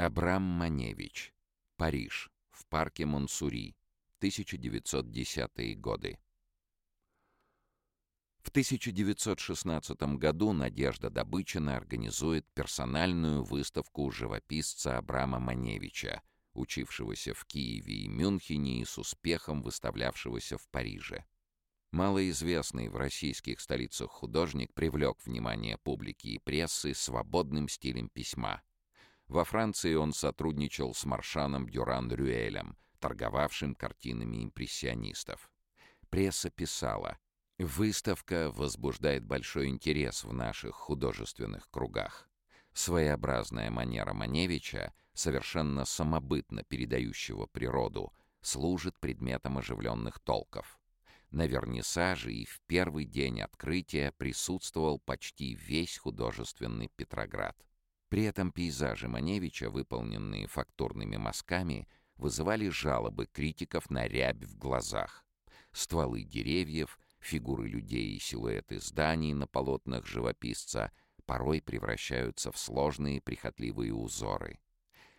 Абрам Маневич. Париж. В парке Монсури. 1910 годы. В 1916 году Надежда Добычина организует персональную выставку живописца Абрама Маневича, учившегося в Киеве и Мюнхене и с успехом выставлявшегося в Париже. Малоизвестный в российских столицах художник привлек внимание публики и прессы свободным стилем письма. Во Франции он сотрудничал с Маршаном Дюран-Рюэлем, торговавшим картинами импрессионистов. Пресса писала «Выставка возбуждает большой интерес в наших художественных кругах. Своеобразная манера Маневича, совершенно самобытно передающего природу, служит предметом оживленных толков. На вернисаже и в первый день открытия присутствовал почти весь художественный Петроград. При этом пейзажи Маневича, выполненные фактурными мазками, вызывали жалобы критиков на рябь в глазах. Стволы деревьев, фигуры людей и силуэты зданий на полотнах живописца порой превращаются в сложные прихотливые узоры.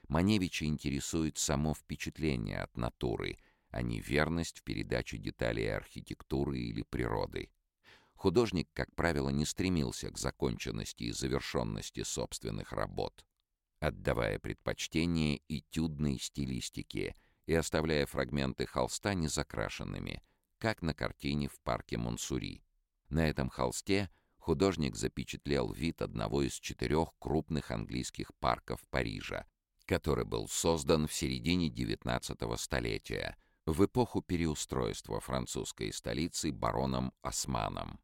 Маневича интересует само впечатление от натуры — а не верность в передаче деталей архитектуры или природы. Художник, как правило, не стремился к законченности и завершенности собственных работ, отдавая предпочтение этюдной стилистике и оставляя фрагменты холста незакрашенными, как на картине в парке Монсури. На этом холсте художник запечатлел вид одного из четырех крупных английских парков Парижа, который был создан в середине XIX столетия — в эпоху переустройства французской столицы бароном Османом.